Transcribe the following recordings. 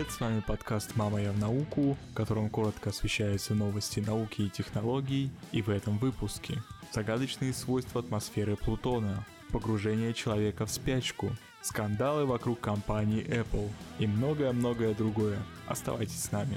привет, с вами подкаст «Мама, я в науку», в котором коротко освещаются новости науки и технологий, и в этом выпуске загадочные свойства атмосферы Плутона, погружение человека в спячку, скандалы вокруг компании Apple и многое-многое другое. Оставайтесь с нами.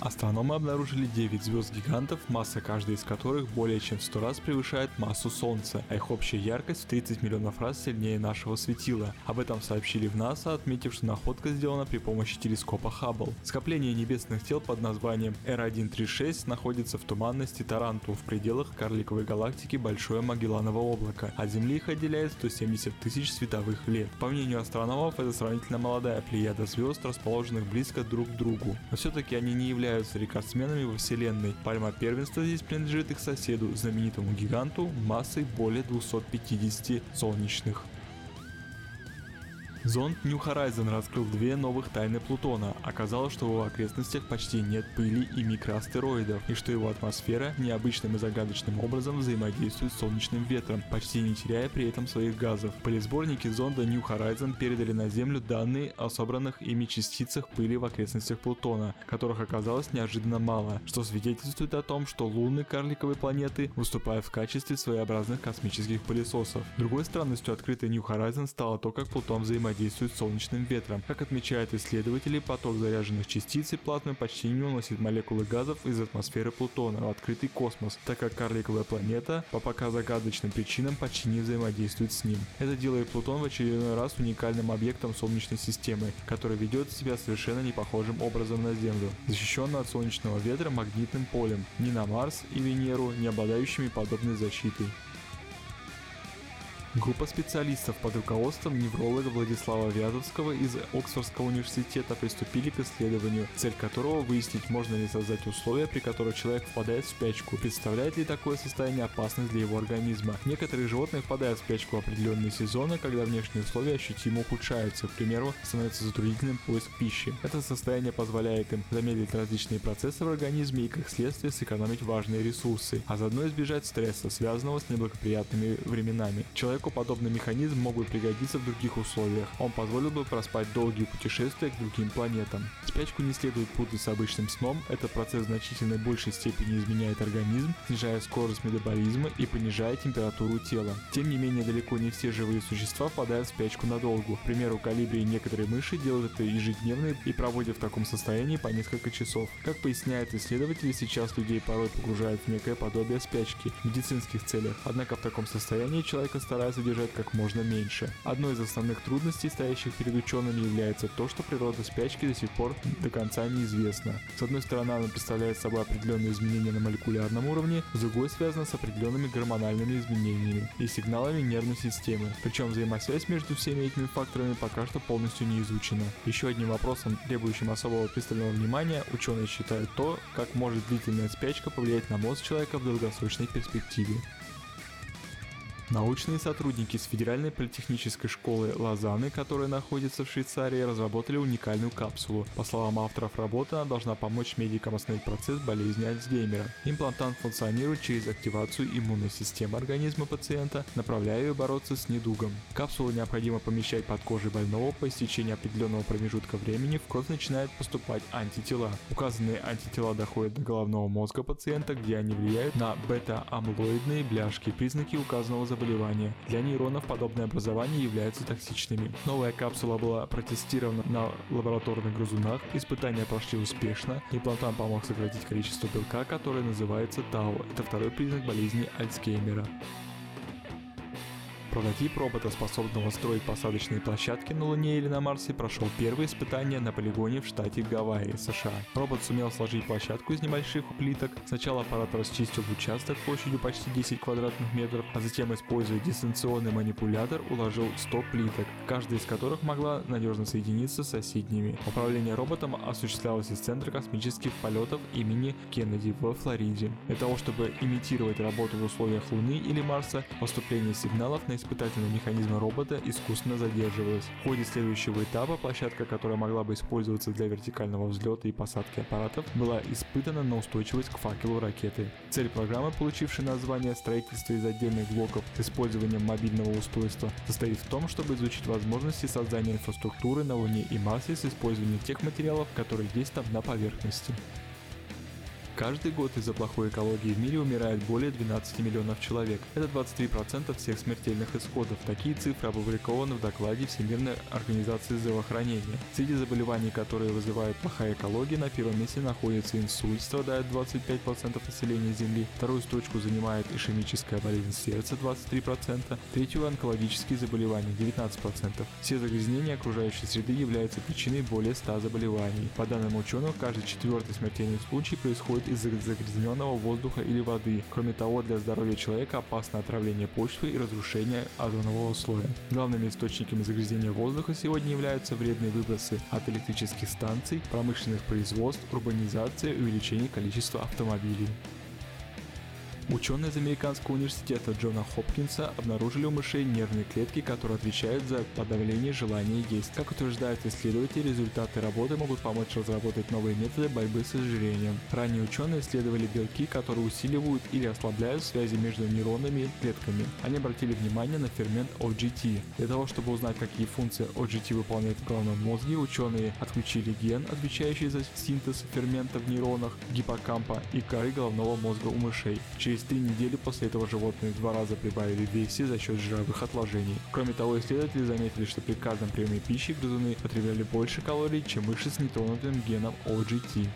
Астрономы обнаружили 9 звезд-гигантов, масса каждой из которых более чем в 100 раз превышает массу Солнца, а их общая яркость в 30 миллионов раз сильнее нашего светила. Об этом сообщили в НАСА, отметив, что находка сделана при помощи телескопа Хаббл. Скопление небесных тел под названием R136 находится в туманности Таранту в пределах карликовой галактики Большое Магелланово облако. От Земли их отделяет 170 тысяч световых лет. По мнению астрономов, это сравнительно молодая плеяда звезд, расположенных близко друг к другу. Но все-таки они не являются являются рекордсменами во вселенной. Пальма первенства здесь принадлежит их соседу, знаменитому гиганту массой более 250 солнечных. Зонд New Horizon раскрыл две новых тайны Плутона. Оказалось, что в его окрестностях почти нет пыли и микроастероидов, и что его атмосфера необычным и загадочным образом взаимодействует с солнечным ветром, почти не теряя при этом своих газов. Полисборники зонда New Horizon передали на Землю данные о собранных ими частицах пыли в окрестностях Плутона, которых оказалось неожиданно мало, что свидетельствует о том, что луны карликовой планеты выступают в качестве своеобразных космических пылесосов. Другой странностью открытой New Horizon стало то, как Плутон взаимодействует взаимодействует с солнечным ветром. Как отмечают исследователи, поток заряженных частиц и плазмы почти не уносит молекулы газов из атмосферы Плутона в открытый космос, так как карликовая планета по пока загадочным причинам почти не взаимодействует с ним. Это делает Плутон в очередной раз уникальным объектом Солнечной системы, который ведет себя совершенно не похожим образом на Землю, защищенный от солнечного ветра магнитным полем, ни на Марс и Венеру, не обладающими подобной защитой. Группа специалистов под руководством невролога Владислава Вязовского из Оксфордского университета приступили к исследованию, цель которого выяснить, можно ли создать условия, при которых человек впадает в спячку, представляет ли такое состояние опасность для его организма. Некоторые животные впадают в спячку в определенные сезоны, когда внешние условия ощутимо ухудшаются, к примеру, становится затруднительным поиск пищи. Это состояние позволяет им замедлить различные процессы в организме и как следствие сэкономить важные ресурсы, а заодно избежать стресса, связанного с неблагоприятными временами. Человек Человеку подобный механизм мог бы пригодиться в других условиях. Он позволил бы проспать долгие путешествия к другим планетам. Спячку не следует путать с обычным сном, этот процесс в значительно большей степени изменяет организм, снижая скорость метаболизма и понижая температуру тела. Тем не менее, далеко не все живые существа впадают в спячку надолго. К примеру, калибри и некоторые мыши делают это ежедневно и проводят в таком состоянии по несколько часов. Как поясняют исследователи, сейчас людей порой погружают в некое подобие спячки в медицинских целях. Однако в таком состоянии человека стараются содержать как можно меньше. Одной из основных трудностей, стоящих перед учеными, является то, что природа спячки до сих пор до конца неизвестна. С одной стороны, она представляет собой определенные изменения на молекулярном уровне, с другой связана с определенными гормональными изменениями и сигналами нервной системы. Причем взаимосвязь между всеми этими факторами пока что полностью не изучена. Еще одним вопросом, требующим особого пристального внимания, ученые считают то, как может длительная спячка повлиять на мозг человека в долгосрочной перспективе. Научные сотрудники с Федеральной политехнической школы Лозанны, которая находится в Швейцарии, разработали уникальную капсулу. По словам авторов работы, она должна помочь медикам остановить процесс болезни Альцгеймера. Имплантант функционирует через активацию иммунной системы организма пациента, направляя ее бороться с недугом. Капсулу необходимо помещать под кожей больного по истечении определенного промежутка времени в кровь начинают поступать антитела. Указанные антитела доходят до головного мозга пациента, где они влияют на бета-амлоидные бляшки, признаки указанного заболевания. Для нейронов подобные образования являются токсичными. Новая капсула была протестирована на лабораторных грызунах, испытания прошли успешно, имплантант помог сократить количество белка, которое называется Тау. Это второй признак болезни Альцгеймера. Прототип робота, способного строить посадочные площадки на Луне или на Марсе, прошел первые испытания на полигоне в штате Гавайи, США. Робот сумел сложить площадку из небольших плиток. Сначала аппарат расчистил участок площадью почти 10 квадратных метров, а затем, используя дистанционный манипулятор, уложил 100 плиток, каждая из которых могла надежно соединиться с соседними. Управление роботом осуществлялось из Центра космических полетов имени Кеннеди во Флориде. Для того, чтобы имитировать работу в условиях Луны или Марса, поступление сигналов на испытательного механизма робота искусственно задерживалась. В ходе следующего этапа площадка, которая могла бы использоваться для вертикального взлета и посадки аппаратов, была испытана на устойчивость к факелу ракеты. Цель программы, получившей название «Строительство из отдельных блоков с использованием мобильного устройства», состоит в том, чтобы изучить возможности создания инфраструктуры на Луне и Марсе с использованием тех материалов, которые есть там на поверхности. Каждый год из-за плохой экологии в мире умирает более 12 миллионов человек. Это 23% всех смертельных исходов. Такие цифры опубликованы в докладе Всемирной организации здравоохранения. Среди заболеваний, которые вызывают плохая экология, на первом месте находится инсульт, страдает 25% населения Земли. Вторую строчку занимает ишемическая болезнь сердца 23%, третью онкологические заболевания 19%. Все загрязнения окружающей среды являются причиной более 100 заболеваний. По данным ученых, каждый четвертый смертельный случай происходит из-за загрязненного воздуха или воды. Кроме того, для здоровья человека опасно отравление почвы и разрушение озонового слоя. Главными источниками загрязнения воздуха сегодня являются вредные выбросы от электрических станций, промышленных производств, урбанизация и увеличение количества автомобилей. Ученые из Американского университета Джона Хопкинса обнаружили у мышей нервные клетки, которые отвечают за подавление желания есть. Как утверждают исследователи, результаты работы могут помочь разработать новые методы борьбы с ожирением. Ранее ученые исследовали белки, которые усиливают или ослабляют связи между нейронными клетками. Они обратили внимание на фермент OGT. Для того, чтобы узнать, какие функции OGT выполняет в головном мозге, ученые отключили ген, отвечающий за синтез фермента в нейронах гиппокампа и коры головного мозга у мышей. Через Через три недели после этого животные два раза прибавили в весе за счет жировых отложений. Кроме того, исследователи заметили, что при каждом приеме пищи грызуны потребляли больше калорий, чем мыши с нетронутым геном OGT.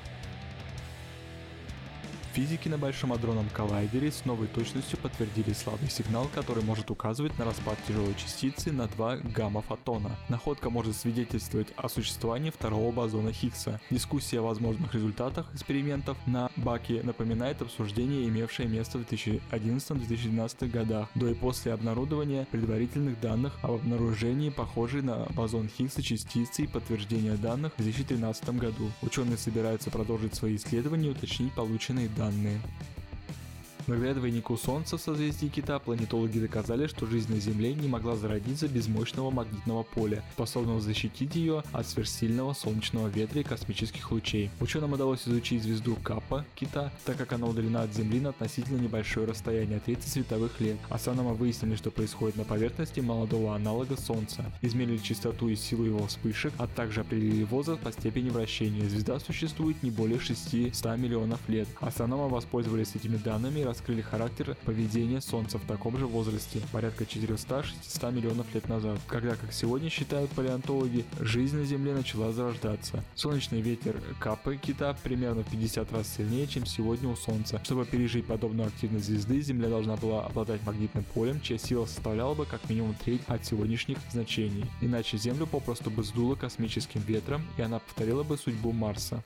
Физики на Большом адронном коллайдере с новой точностью подтвердили слабый сигнал, который может указывать на распад тяжелой частицы на два гамма-фотона. Находка может свидетельствовать о существовании второго бозона Хиггса. Дискуссия о возможных результатах экспериментов на Баке напоминает обсуждение, имевшее место в 2011-2012 годах, до и после обнародования предварительных данных об обнаружении похожей на бозон Хиггса частицы и подтверждения данных в 2013 году. Ученые собираются продолжить свои исследования и уточнить полученные данные данные. Благодаря двойнику Солнца в созвездии Кита планетологи доказали, что жизнь на Земле не могла зародиться без мощного магнитного поля, способного защитить ее от сверхсильного солнечного ветра и космических лучей. Ученым удалось изучить звезду Капа Кита, так как она удалена от Земли на относительно небольшое расстояние 30 световых лет. Астрономы выяснили, что происходит на поверхности молодого аналога Солнца, измерили частоту и силу его вспышек, а также определили возраст по степени вращения. Звезда существует не более 600 миллионов лет. Астрономы воспользовались этими данными и раскрыли характер поведения Солнца в таком же возрасте, порядка 400-600 миллионов лет назад, когда, как сегодня считают палеонтологи, жизнь на Земле начала зарождаться. Солнечный ветер Капы Кита примерно в 50 раз сильнее, чем сегодня у Солнца. Чтобы пережить подобную активность звезды, Земля должна была обладать магнитным полем, чья сила составляла бы как минимум треть от сегодняшних значений. Иначе Землю попросту бы сдуло космическим ветром, и она повторила бы судьбу Марса.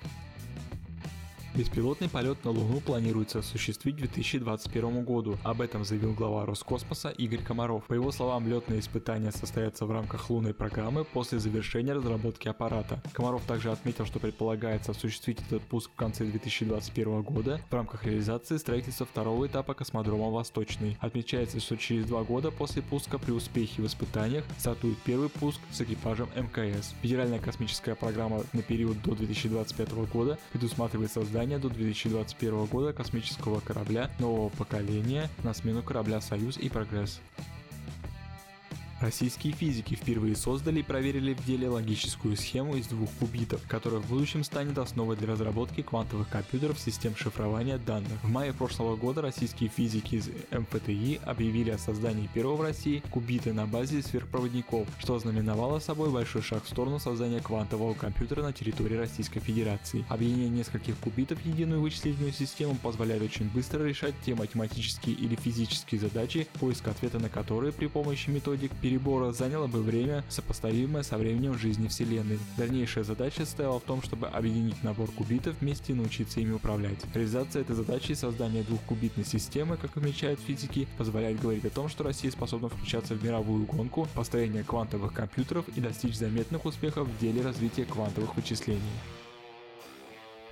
Беспилотный полет на Луну планируется осуществить к 2021 году. Об этом заявил глава Роскосмоса Игорь Комаров. По его словам, летные испытания состоятся в рамках лунной программы после завершения разработки аппарата. Комаров также отметил, что предполагается осуществить этот пуск в конце 2021 года в рамках реализации строительства второго этапа космодрома Восточный. Отмечается, что через два года после пуска при успехе в испытаниях стартует первый пуск с экипажем МКС. Федеральная космическая программа на период до 2025 года предусматривает создание создания до 2021 года космического корабля нового поколения на смену корабля «Союз» и «Прогресс». Российские физики впервые создали и проверили в деле логическую схему из двух кубитов, которая в будущем станет основой для разработки квантовых компьютеров систем шифрования данных. В мае прошлого года российские физики из МФТИ объявили о создании первого в России кубита на базе сверхпроводников, что ознаменовало собой большой шаг в сторону создания квантового компьютера на территории Российской Федерации. Объединение нескольких кубитов в единую вычислительную систему позволяет очень быстро решать те математические или физические задачи, поиск ответа на которые при помощи методик перед перебора заняло бы время, сопоставимое со временем жизни Вселенной. Дальнейшая задача состояла в том, чтобы объединить набор кубитов вместе и научиться ими управлять. Реализация этой задачи и создание двухкубитной системы, как отмечают физики, позволяет говорить о том, что Россия способна включаться в мировую гонку построения квантовых компьютеров и достичь заметных успехов в деле развития квантовых вычислений.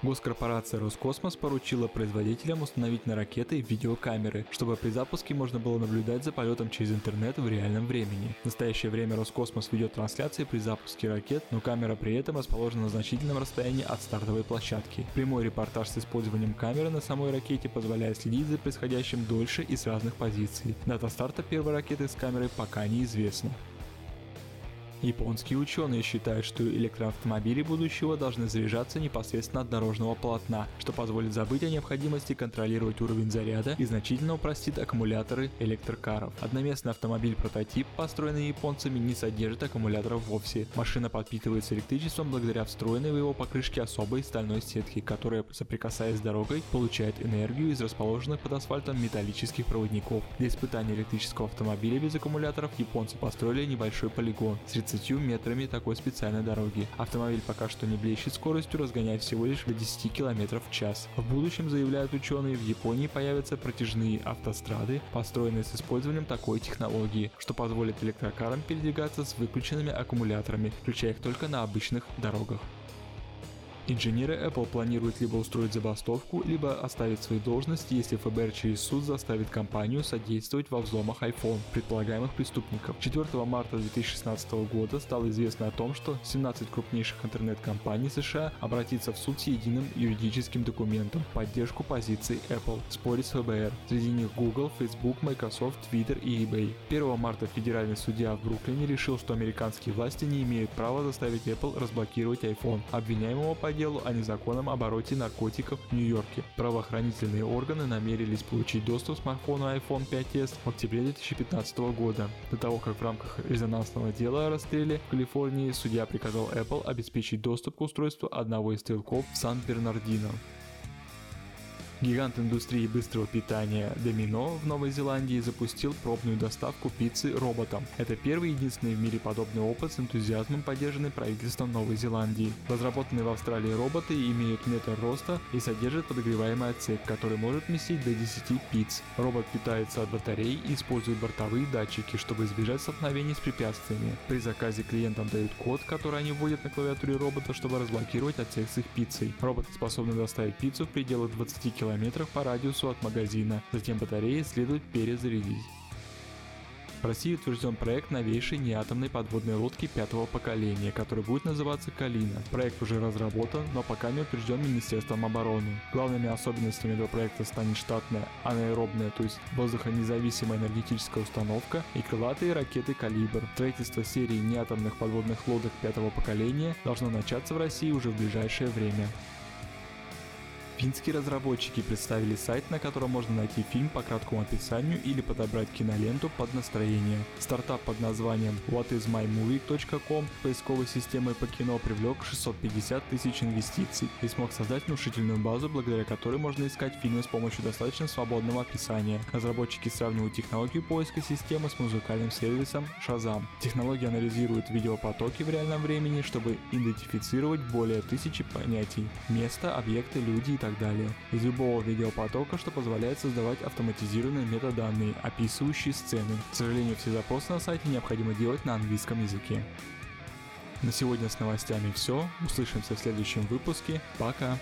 Госкорпорация Роскосмос поручила производителям установить на ракеты видеокамеры, чтобы при запуске можно было наблюдать за полетом через интернет в реальном времени. В настоящее время Роскосмос ведет трансляции при запуске ракет, но камера при этом расположена на значительном расстоянии от стартовой площадки. Прямой репортаж с использованием камеры на самой ракете позволяет следить за происходящим дольше и с разных позиций. Дата старта первой ракеты с камерой пока неизвестна. Японские ученые считают, что электроавтомобили будущего должны заряжаться непосредственно от дорожного полотна, что позволит забыть о необходимости контролировать уровень заряда и значительно упростит аккумуляторы электрокаров. Одноместный автомобиль-прототип, построенный японцами, не содержит аккумуляторов вовсе. Машина подпитывается электричеством благодаря встроенной в его покрышке особой стальной сетки, которая, соприкасаясь с дорогой, получает энергию из расположенных под асфальтом металлических проводников. Для испытания электрического автомобиля без аккумуляторов японцы построили небольшой полигон с 30 метрами такой специальной дороги. Автомобиль пока что не блещет скоростью, разгоняясь всего лишь до 10 км в час. В будущем, заявляют ученые, в Японии появятся протяжные автострады, построенные с использованием такой технологии, что позволит электрокарам передвигаться с выключенными аккумуляторами, включая их только на обычных дорогах. Инженеры Apple планируют либо устроить забастовку, либо оставить свои должности, если ФБР через суд заставит компанию содействовать во взломах iPhone предполагаемых преступников. 4 марта 2016 года стало известно о том, что 17 крупнейших интернет-компаний США обратятся в суд с единым юридическим документом в поддержку позиций Apple в споре с ФБР. Среди них Google, Facebook, Microsoft, Twitter и eBay. 1 марта федеральный судья в Бруклине решил, что американские власти не имеют права заставить Apple разблокировать iPhone. Обвиняемого по делу о незаконном обороте наркотиков в Нью-Йорке. Правоохранительные органы намерились получить доступ к смартфону iPhone 5s в октябре 2015 года. До того, как в рамках резонансного дела о расстреле в Калифорнии судья приказал Apple обеспечить доступ к устройству одного из стрелков в Сан-Бернардино. Гигант индустрии быстрого питания Domino в Новой Зеландии запустил пробную доставку пиццы роботом. Это первый и единственный в мире подобный опыт с энтузиазмом поддержанный правительством Новой Зеландии. Разработанные в Австралии роботы имеют метр роста и содержат подогреваемый отсек, который может вместить до 10 пиц. Робот питается от батарей и использует бортовые датчики, чтобы избежать столкновений с препятствиями. При заказе клиентам дают код, который они вводят на клавиатуре робота, чтобы разблокировать отсек с их пиццей. Роботы способны доставить пиццу в пределах 20 км километрах по радиусу от магазина. Затем батареи следует перезарядить. В России утвержден проект новейшей неатомной подводной лодки пятого поколения, который будет называться «Калина». Проект уже разработан, но пока не утвержден Министерством обороны. Главными особенностями этого проекта станет штатная анаэробная, то есть воздухонезависимая энергетическая установка и крылатые ракеты «Калибр». Строительство серии неатомных подводных лодок пятого поколения должно начаться в России уже в ближайшее время. Финские разработчики представили сайт, на котором можно найти фильм по краткому описанию или подобрать киноленту под настроение. Стартап под названием whatismymovie.com поисковой системой по кино привлек 650 тысяч инвестиций и смог создать внушительную базу, благодаря которой можно искать фильмы с помощью достаточно свободного описания. Разработчики сравнивают технологию поиска системы с музыкальным сервисом Shazam. Технология анализирует видеопотоки в реальном времени, чтобы идентифицировать более тысячи понятий – место, объекты, люди и так так далее, из любого видеопотока, что позволяет создавать автоматизированные метаданные, описывающие сцены. К сожалению, все запросы на сайте необходимо делать на английском языке. На сегодня с новостями все. Услышимся в следующем выпуске. Пока!